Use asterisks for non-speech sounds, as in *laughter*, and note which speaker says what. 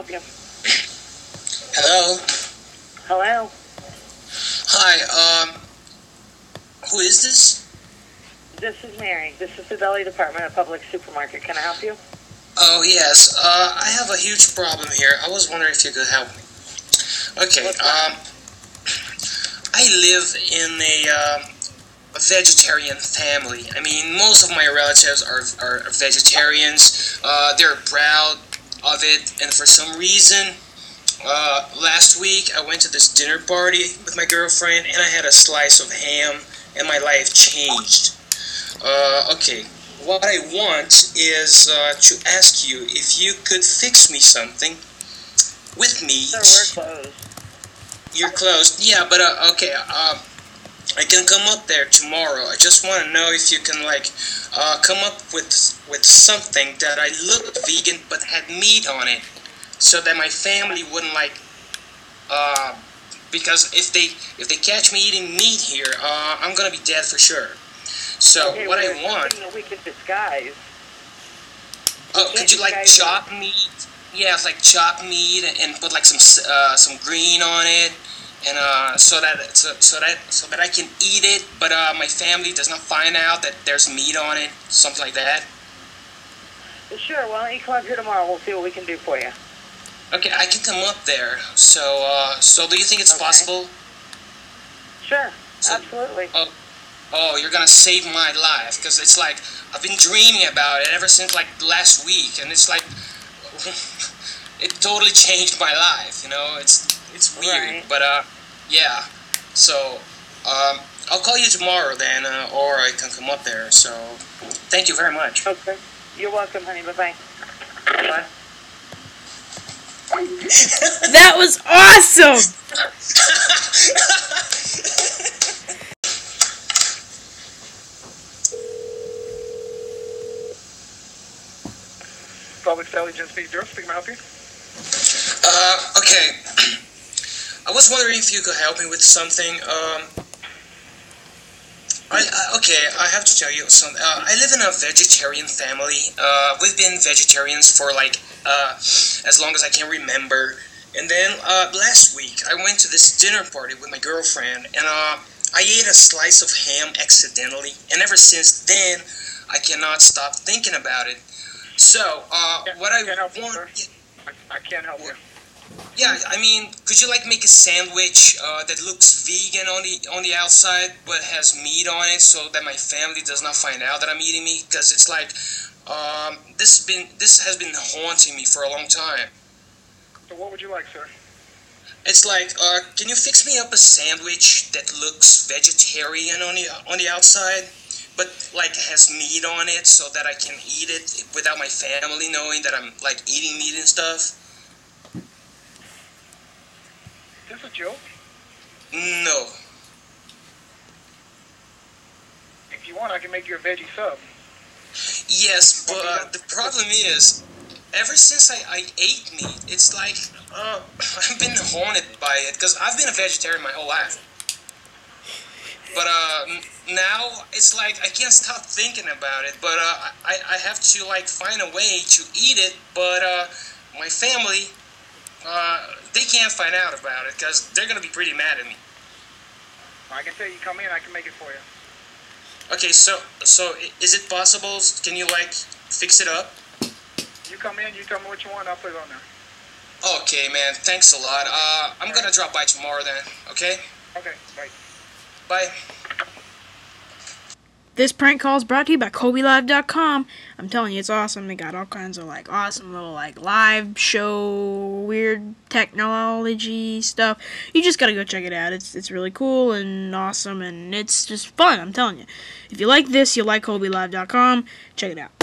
Speaker 1: help you?
Speaker 2: Hello.
Speaker 1: Hello?
Speaker 2: Hi. Um. Who is this?
Speaker 1: This is Mary. This is the Deli Department of Publix Supermarket. Can I help you?
Speaker 2: Oh yes. Uh, I have a huge problem here. I was wondering if you could help me. Okay. Um. I live in a. Um, a vegetarian family. I mean, most of my relatives are, are vegetarians. Uh, they're proud of it, and for some reason, uh, last week I went to this dinner party with my girlfriend, and I had a slice of ham, and my life changed. Uh, okay, what I want is uh, to ask you if you could fix me something with meat.
Speaker 1: Sir, we're closed.
Speaker 2: You're closed. Yeah, but uh, okay. I can come up there tomorrow. I just want to know if you can like uh, come up with with something that I looked vegan but had meat on it, so that my family wouldn't like. Uh, because if they if they catch me eating meat here, uh, I'm gonna be dead for sure. So
Speaker 1: okay,
Speaker 2: what
Speaker 1: well,
Speaker 2: I want.
Speaker 1: that we could disguise.
Speaker 2: Oh, could you like chop meat? Yeah, it's like chop meat and, and put like some uh, some green on it, and uh, so that so, so that so that I can eat it, but uh, my family does not find out that there's meat on it, something like that.
Speaker 1: Sure, why don't you come up here tomorrow? We'll see what we can do for you.
Speaker 2: Okay, I can come up there. So uh, so do you think it's
Speaker 1: Okay.
Speaker 2: possible?
Speaker 1: Sure,
Speaker 2: So-
Speaker 1: absolutely.
Speaker 2: Oh, you're gonna save my life because it's like I've been dreaming about it ever since like last week, and it's like *laughs* it totally changed my life. You know, it's it's weird,
Speaker 1: Right.
Speaker 2: but uh, yeah. So um, I'll call you tomorrow then, uh, or I can come up there. So thank you very much.
Speaker 1: Okay. You're welcome, honey. Bye-bye. Bye. *laughs*
Speaker 3: That was awesome!
Speaker 4: Public Intelligence Speak Bureau, speaking, may I help you?
Speaker 2: Uh, okay. I was wondering if you could help me with something. Um, I, I okay, I have to tell you something. Uh, I live in a vegetarian family. Uh, we've been vegetarians for like uh, as long as I can remember. And then uh, last week, I went to this dinner party with my girlfriend, and uh, I ate a slice of ham accidentally. And ever since then, I cannot stop thinking about it. So, uh, what I
Speaker 4: can't help you,
Speaker 2: want.
Speaker 4: I, I can't help you.
Speaker 2: Yeah, I mean, could you like make a sandwich uh, that looks vegan on the on the outside but has meat on it, so that my family does not find out that I'm eating meat? Because it's like um, this has been this has been haunting me for a long time.
Speaker 4: So what would you like, sir?
Speaker 2: It's like, uh, can you fix me up a sandwich that looks vegetarian on the on the outside, but like has meat on it, so that I can eat it without my family knowing that I'm like eating meat and stuff?
Speaker 4: Is this a joke?
Speaker 2: No.
Speaker 4: If you want, I can make you a veggie sub.
Speaker 2: Yes, but uh, the problem is, ever since I, I ate meat, it's like uh, *laughs* I've been haunted by it because I've been a vegetarian my whole life. But uh, now it's like I can't stop thinking about it. But uh, I, I have to like find a way to eat it. But uh, my family, uh, they can't find out about it because they're gonna be pretty mad at me.
Speaker 4: I can tell you, come in, I can make it for you.
Speaker 2: Okay, so so is it possible? Can you like fix it up?
Speaker 4: You come in, you tell me what you want, I'll put it on there.
Speaker 2: Okay, man. Thanks a lot. Uh, I'm gonna drop by tomorrow then. Okay.
Speaker 4: Okay, bye.
Speaker 2: Bye.
Speaker 3: This prank call is brought to you by KobeLive.com. I'm telling you, it's awesome. They got all kinds of like awesome little like live show, weird technology stuff. You just gotta go check it out. It's it's really cool and awesome, and it's just fun. I'm telling you. If you like this, you'll like KobeLive.com. Check it out.